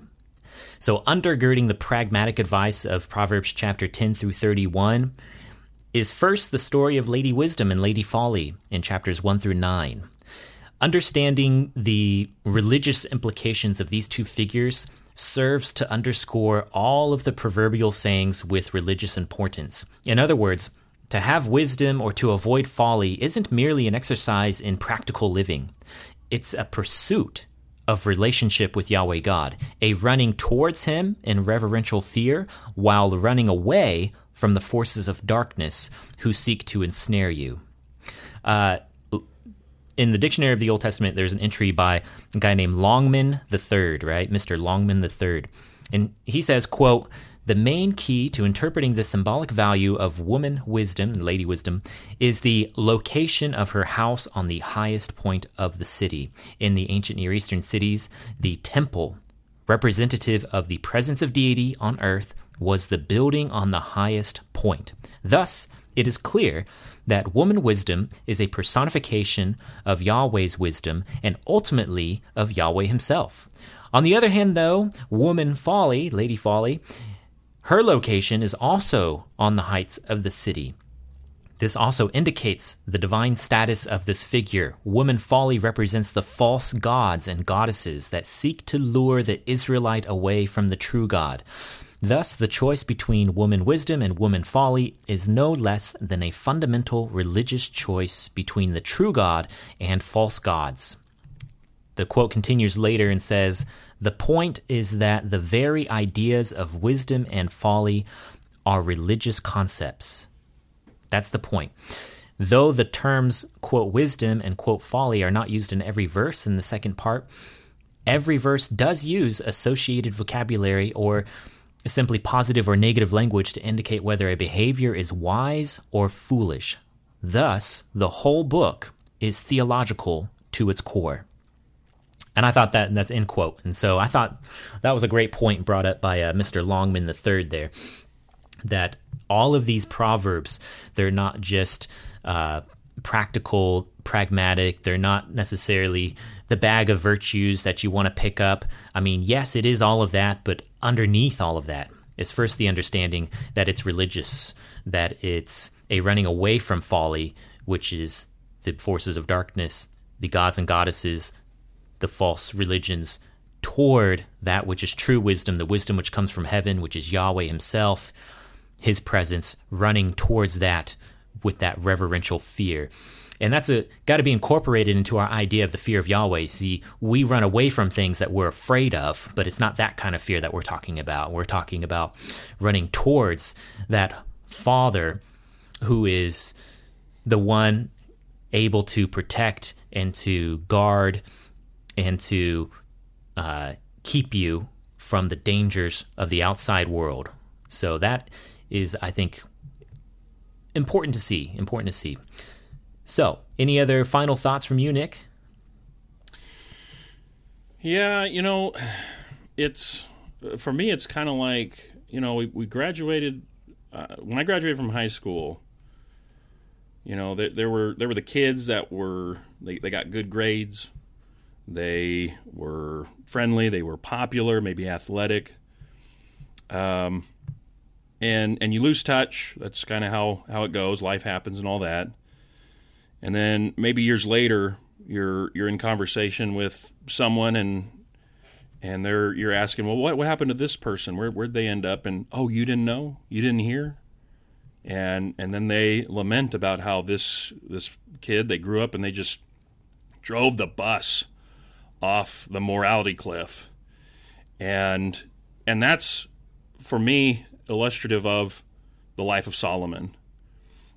So, undergirding the pragmatic advice of Proverbs chapter 10 through 31 is first the story of Lady Wisdom and Lady Folly in chapters 1 through 9. Understanding the religious implications of these two figures serves to underscore all of the proverbial sayings with religious importance. In other words, to have wisdom or to avoid folly isn't merely an exercise in practical living, it's a pursuit of relationship with Yahweh God, a running towards Him in reverential fear while running away from the forces of darkness who seek to ensnare you. Uh, in the dictionary of the Old Testament, there's an entry by a guy named Longman III, right? Mr. Longman III. And he says, quote, the main key to interpreting the symbolic value of woman wisdom, lady wisdom, is the location of her house on the highest point of the city. In the ancient Near Eastern cities, the temple, representative of the presence of deity on earth, was the building on the highest point. Thus, it is clear that woman wisdom is a personification of Yahweh's wisdom and ultimately of Yahweh himself. On the other hand, though, woman folly, Lady Folly, her location is also on the heights of the city. This also indicates the divine status of this figure. Woman folly represents the false gods and goddesses that seek to lure the Israelite away from the true God. Thus, the choice between woman wisdom and woman folly is no less than a fundamental religious choice between the true God and false gods. The quote continues later and says, the point is that the very ideas of wisdom and folly are religious concepts. That's the point. Though the terms, quote, wisdom and, quote, folly are not used in every verse in the second part, every verse does use associated vocabulary or simply positive or negative language to indicate whether a behavior is wise or foolish. Thus, the whole book is theological to its core. And I thought that that's end quote. And so I thought that was a great point brought up by uh, Mr. Longman III there that all of these proverbs, they're not just uh, practical, pragmatic, they're not necessarily the bag of virtues that you want to pick up. I mean, yes, it is all of that, but underneath all of that is first the understanding that it's religious, that it's a running away from folly, which is the forces of darkness, the gods and goddesses, the false religions toward that which is true wisdom, the wisdom which comes from heaven, which is Yahweh Himself, His presence, running towards that with that reverential fear. And that's got to be incorporated into our idea of the fear of Yahweh. See, we run away from things that we're afraid of, but it's not that kind of fear that we're talking about. We're talking about running towards that Father who is the one able to protect and to guard and to uh, keep you from the dangers of the outside world. So that is, I think, important to see. Important to see. So, any other final thoughts from you, Nick? Yeah, you know, it's for me. It's kind of like you know we, we graduated uh, when I graduated from high school. You know, there, there were there were the kids that were they, they got good grades, they were friendly, they were popular, maybe athletic. Um, and and you lose touch. That's kind of how how it goes. Life happens and all that. And then maybe years later, you're you're in conversation with someone and and they're you're asking, well, what what happened to this person? Where where'd they end up? And oh, you didn't know, you didn't hear, and and then they lament about how this this kid they grew up and they just drove the bus off the morality cliff, and and that's for me illustrative of the life of Solomon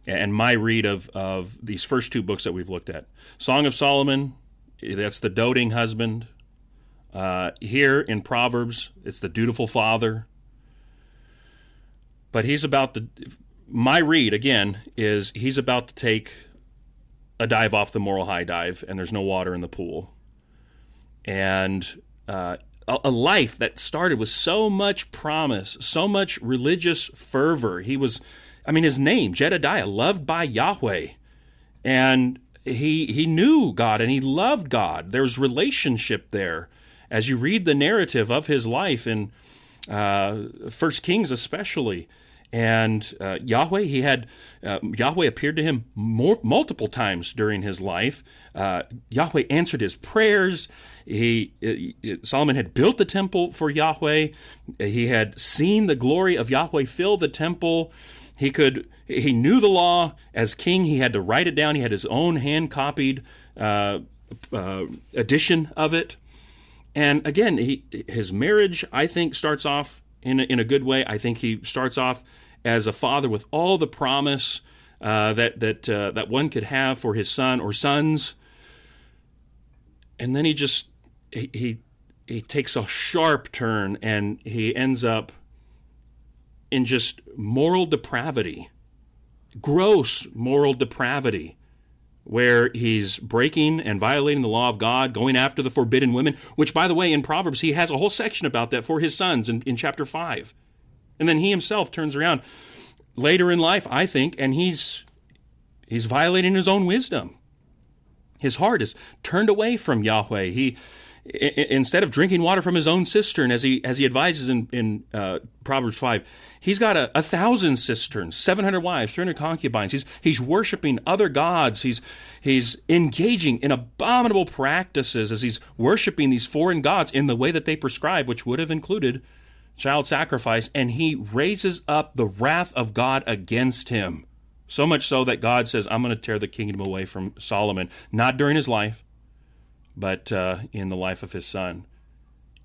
and my read of, of these first two books that we've looked at. Song of Solomon, that's the doting husband. Uh, here in Proverbs, it's the dutiful father. But he's about to, my read again is he's about to take a dive off the moral high dive, and there's no water in the pool. And uh, a, life that started with so much promise, so much religious fervor. He was, I mean, his name, Jedediah, loved by Yahweh. And he, he knew God and he loved God. There's relationship there. As you read the narrative of his life in uh, First Kings, especially, and uh, Yahweh, he had uh, Yahweh appeared to him more, multiple times during his life. Uh, Yahweh answered his prayers. He uh, Solomon had built the temple for Yahweh. He had seen the glory of Yahweh fill the temple. He could he knew the law as king. He had to write it down. He had his own hand copied uh, uh, edition of it. And again, he, his marriage, I think, starts off in a, in a good way. I think he starts off as a father with all the promise uh, that that uh, that one could have for his son or sons, and then he just he, he he takes a sharp turn and he ends up in just moral depravity, gross moral depravity where he's breaking and violating the law of God, going after the forbidden women, which, by the way, in Proverbs, he has a whole section about that for his sons in, in chapter 5. And then he himself turns around later in life, I think, and he's he's violating his own wisdom. His heart is turned away from Yahweh. He instead of drinking water from his own cistern, as he as he advises in in uh, Proverbs five, he's got a, a thousand cisterns, seven hundred wives, three hundred concubines. He's he's worshiping other gods. He's he's engaging in abominable practices as he's worshiping these foreign gods in the way that they prescribe, which would have included child sacrifice. And he raises up the wrath of God against him. So much so that God says, "I'm going to tear the kingdom away from Solomon." Not during his life but uh, in the life of his son.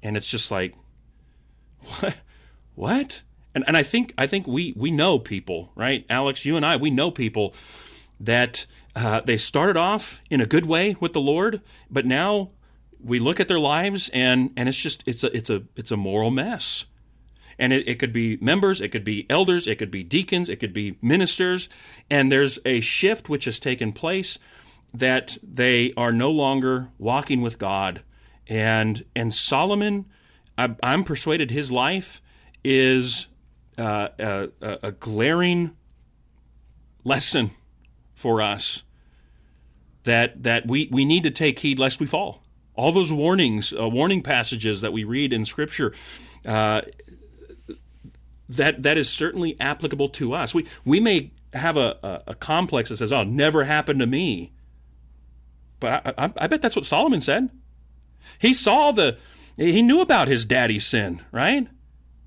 And it's just like, what? What? And and I think I think we we know people, right? Alex, you and I, we know people that uh, they started off in a good way with the Lord, but now we look at their lives and and it's just it's a it's a it's a moral mess. And it, it could be members, it could be elders, it could be deacons, it could be ministers, and there's a shift which has taken place that they are no longer walking with God. And and Solomon, I, am persuaded his life is uh, a, a, glaring lesson for us that that we, we need to take heed lest we fall. All those warnings, uh, warning passages that we read in Scripture, uh, that that is certainly applicable to us. We we may have a, a, a complex that says, "Oh, never happened to me." But I, I, I bet that's what Solomon said. He saw the, he knew about his daddy's sin, right?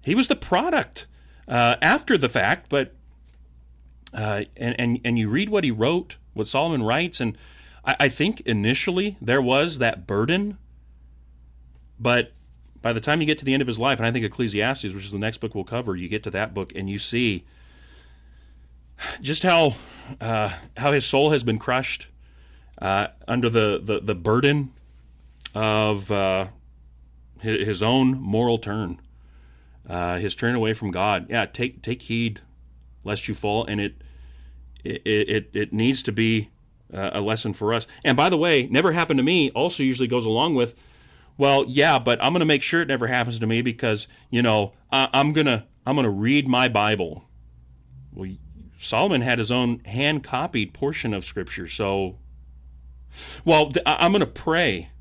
He was the product uh, after the fact, but uh, and and and you read what he wrote, what Solomon writes, and I, I, think initially there was that burden, but by the time you get to the end of his life, and I think Ecclesiastes, which is the next book we'll cover, you get to that book and you see just how uh, how his soul has been crushed uh, under the, the, the, burden of uh, his, own moral turn, uh, his turn away from God. Yeah, take take heed lest you fall, and it it it, it needs to be uh, a lesson for us. And by the way, never happened to me. Also, usually goes along with Well, yeah, but I'm going to make sure it never happens to me because you know I, I'm gonna I'm gonna read my Bible. Well, Solomon had his own hand copied portion of Scripture, so well, I'm going to pray.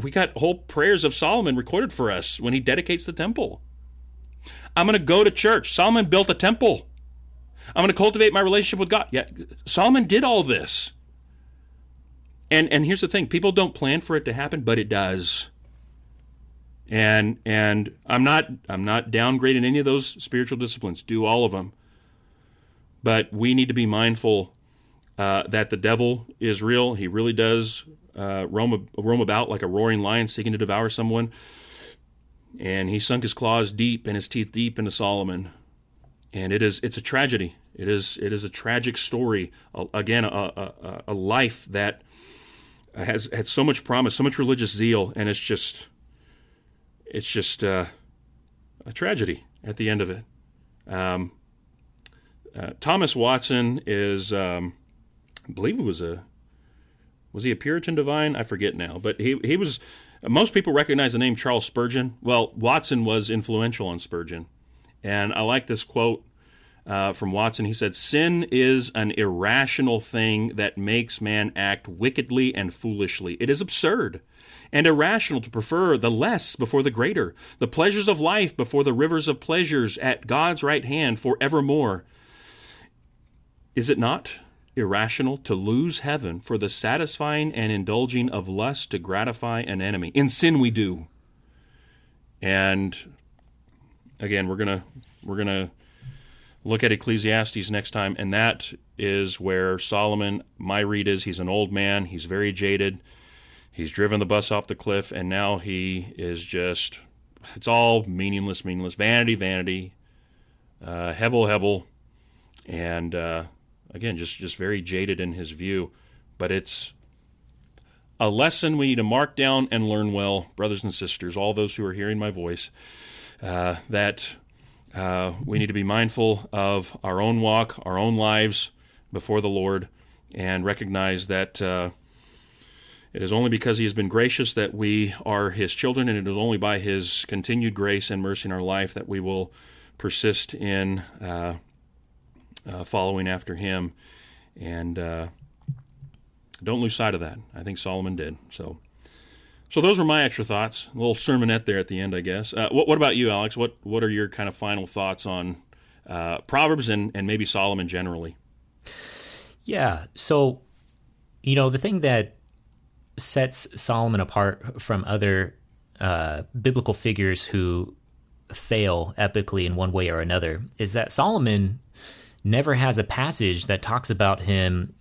We got whole prayers of Solomon recorded for us when he dedicates the temple. I'm going to go to church. Solomon built a temple. I'm going to cultivate my relationship with God. Yeah, Solomon did all this. And and here's the thing, people don't plan for it to happen, but it does. And and I'm not I'm not downgrading any of those spiritual disciplines. Do all of them. But we need to be mindful uh, that the devil is real. He really does uh, roam roam about like a roaring lion, seeking to devour someone. And he sunk his claws deep and his teeth deep into Solomon and it is it's a tragedy. It is it is a tragic story. Again, a, a, a life that has had so much promise, so much religious zeal, and it's just it's just uh, a tragedy at the end of it. Um, uh, Thomas Watson is, um, believe, it was a was he a Puritan divine? I forget now, but he he was. Most people recognize the name Charles Spurgeon. Well, Watson was influential on Spurgeon. And I like this quote uh, from Watson. He said, Sin is an irrational thing that makes man act wickedly and foolishly. It is absurd and irrational to prefer the less before the greater, the pleasures of life before the rivers of pleasures at God's right hand for evermore. Is it not irrational to lose heaven for the satisfying and indulging of lust to gratify an enemy? In sin we do. And again, we're gonna we're gonna look at Ecclesiastes next time, and that is where Solomon. My read is he's an old man. He's very jaded. He's driven the bus off the cliff, and now he is just. It's all meaningless, meaningless, vanity, vanity, uh, hevel, hevel, and uh, again, just just very jaded in his view. But it's a lesson we need to mark down and learn well, brothers and sisters, all those who are hearing my voice uh, that uh, we need to be mindful of our own walk, our own lives before the Lord, and recognize that uh, it is only because He has been gracious that we are His children, and it is only by His continued grace and mercy in our life that we will persist in uh, uh, following after Him. And uh, don't lose sight of that. I think Solomon did. So. So those were my extra thoughts. A little sermonette there at the end, I guess. Uh, what, what, about you, Alex? What what are your kind of final thoughts on uh, Proverbs and, and maybe Solomon generally? Yeah. So, you know, the thing that sets Solomon apart from other uh, biblical figures who fail epically in one way or another is that Solomon never has a passage that talks about him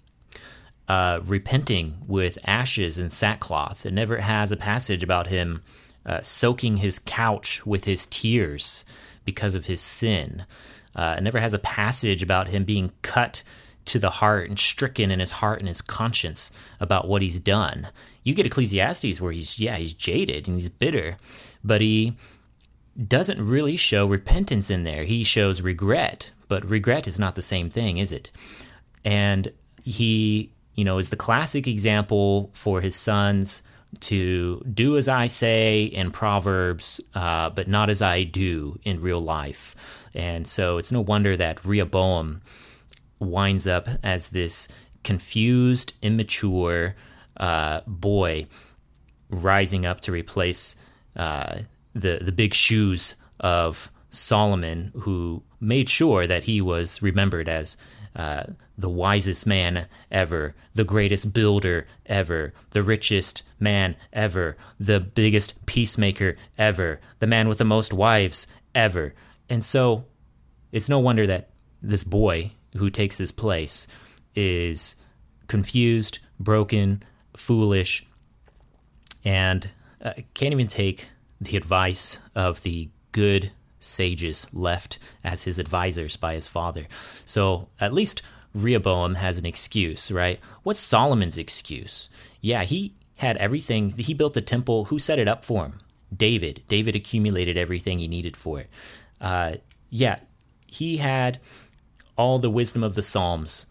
uh, repenting with ashes and sackcloth. It never has a passage about him uh, soaking his couch with his tears because of his sin. Uh, it never has a passage about him being cut to the heart and stricken in his heart and his conscience about what he's done. You get Ecclesiastes where he's, yeah, he's jaded and he's bitter, but he doesn't really show repentance in there. He shows regret, but regret is not the same thing, is it? And he you know, is the classic example for his sons to do as I say in Proverbs, uh, but not as I do in real life. And so it's no wonder that Rehoboam winds up as this confused, immature uh, boy rising up to replace uh, the the big shoes of Solomon, who made sure that he was remembered as uh, the wisest man ever, the greatest builder ever, the richest man ever, the biggest peacemaker ever, the man with the most wives ever. And so it's no wonder that this boy who takes his place is confused, broken, foolish, and uh, can't even take the advice of the good sages left as his advisors by his father. So at least Rehoboam has an excuse, right? What's Solomon's excuse? Yeah, he had everything. He built the temple. Who set it up for him? David. David accumulated everything he needed for it. Uh, yeah, he had all the wisdom of the Psalms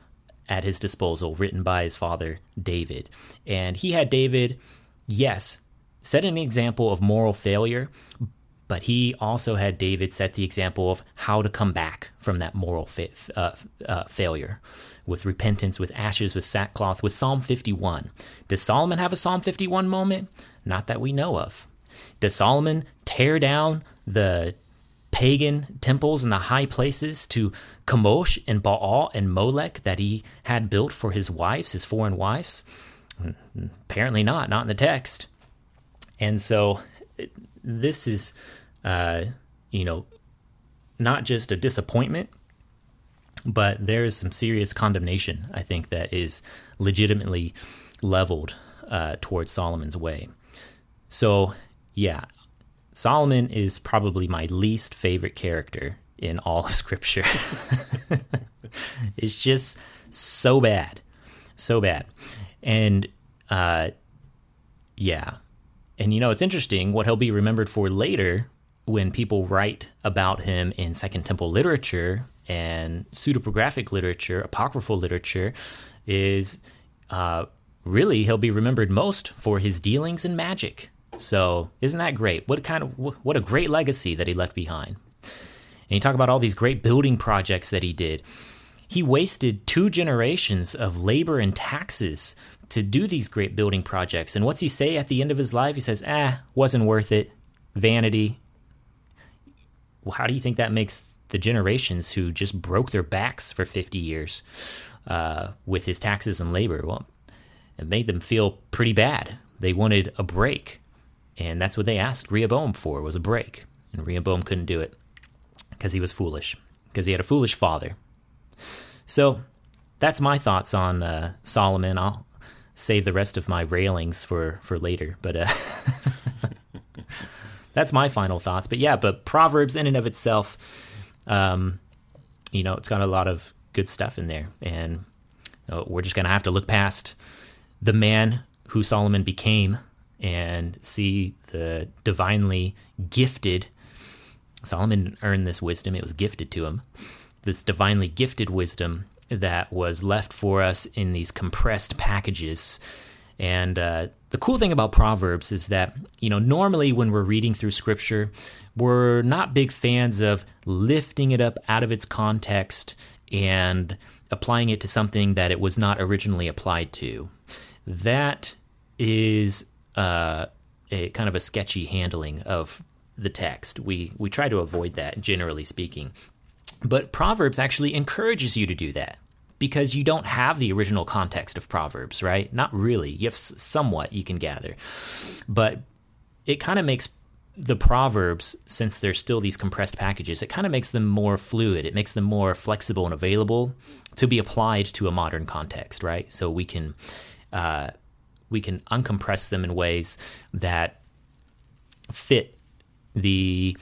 at his disposal, written by his father David. And he had David, yes, set an example of moral failure, but he also had David set the example of how to come back from that moral fa- uh, uh, failure with repentance, with ashes, with sackcloth, with Psalm 51. Does Solomon have a Psalm 51 moment? Not that we know of. Does Solomon tear down the pagan temples and the high places to Chemosh and Baal and Molech that he had built for his wives, his foreign wives? Apparently not, not in the text. And so this is, uh, you know, not just a disappointment, but there is some serious condemnation, I think, that is legitimately leveled uh, towards Solomon's way. So, yeah, Solomon is probably my least favorite character in all of Scripture. it's just so bad, so bad, and uh, yeah, and you know it's interesting what he'll be remembered for later when people write about him in Second Temple literature and pseudepigraphic literature, apocryphal literature, is uh, really he'll be remembered most for his dealings in magic. So isn't that great? What kind of what a great legacy that he left behind. And you talk about all these great building projects that he did. He wasted two generations of labor and taxes to do these great building projects. And what's he say at the end of his life? He says, "Ah, wasn't worth it. Vanity." Well, how do you think that makes the generations who just broke their backs for 50 years uh, with his taxes and labor? Well, it made them feel pretty bad. They wanted a break. And that's what they asked Rehoboam for was a break. And Rehoboam couldn't do it because he was foolish, because he had a foolish father. So that's my thoughts on uh, Solomon. I'll save the rest of my railings for, for later. But uh, that's my final thoughts. But yeah, but Proverbs in and of itself, um, you know, it's got a lot of good stuff in there. And you know, we're just to have to look past the man who Solomon became and see the divinely gifted. Solomon earned this wisdom, it was gifted to him. This divinely gifted wisdom that was left for us in these compressed packages. And uh, the cool thing about Proverbs is that, you know, normally when we're reading through scripture, we're not big fans of lifting it up out of its context and applying it to something that it was not originally applied to. That is uh, a kind of a sketchy handling of the text. We we try to avoid that, generally speaking. But Proverbs actually encourages you to do that because you don't have the original context of Proverbs, right? Not really. You have somewhat you can gather, but it kind of makes the Proverbs, since there's still these compressed packages, it kind of makes them more fluid. It makes them more flexible and available to be applied to a modern context, right? So we can uh, we can uncompress them in ways that fit the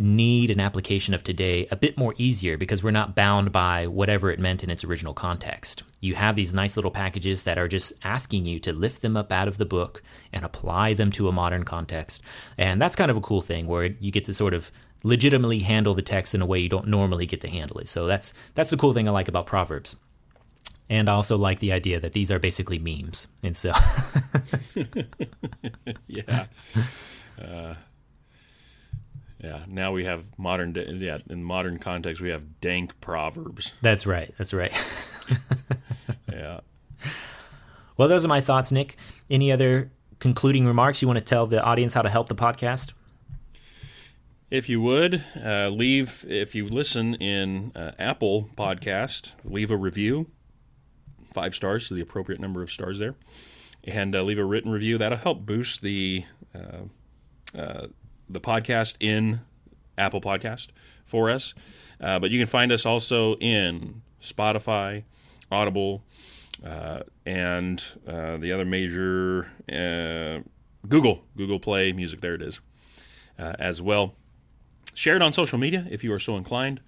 need an application of today a bit more easier because we're not bound by whatever it meant in its original context. You have these nice little packages that are just asking you to lift them up out of the book and apply them to a modern context. And that's kind of a cool thing where you get to sort of legitimately handle the text in a way you don't normally get to handle it. So that's that's the cool thing I like about Proverbs. And I also like the idea that these are basically memes. And so. yeah. Uh, yeah. Now we have modern, yeah, in modern context, we have dank proverbs. That's right. That's right. yeah. Well, those are my thoughts, Nick. Any other concluding remarks you want to tell the audience how to help the podcast? If you would uh, leave, if you listen in uh, Apple Podcast, leave a review five stars to the appropriate number of stars there, and uh, leave a written review. That'll help boost the uh, uh, the podcast in Apple Podcast for us. Uh, but you can find us also in Spotify, Audible, uh, and uh, the other major Google Google Play Music. There it is, as well. Share it on social media if you are so inclined.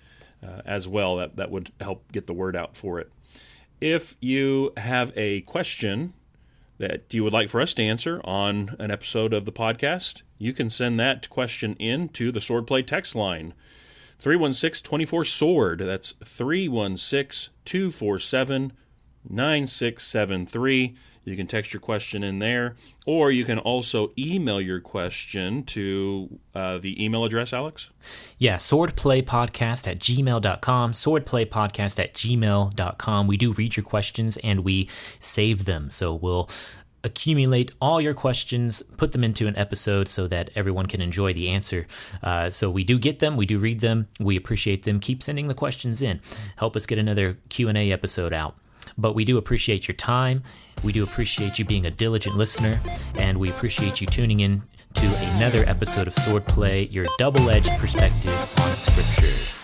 as well, that that would help get the word out for it. If you have a question that you would like for us to answer on an episode of the podcast, you can send that question in to the Swordplay text line 316 24 SWORD. That's 316 247 9673. You can text your question in there, or you can also email your question to uh, the email address, Alex. Yeah, swordplaypodcast at gmail.com, swordplaypodcast at gmail.com. We do read your questions and we save them. So we'll accumulate all your questions, put them into an episode so that everyone can enjoy the answer. Uh, so we do get them, we do read them, we appreciate them. Keep sending the questions in. Help us get another Q&A episode out. But we do appreciate your time. We do appreciate you being a diligent listener, and we appreciate you tuning in to another episode of Swordplay, your double edged perspective on Scripture.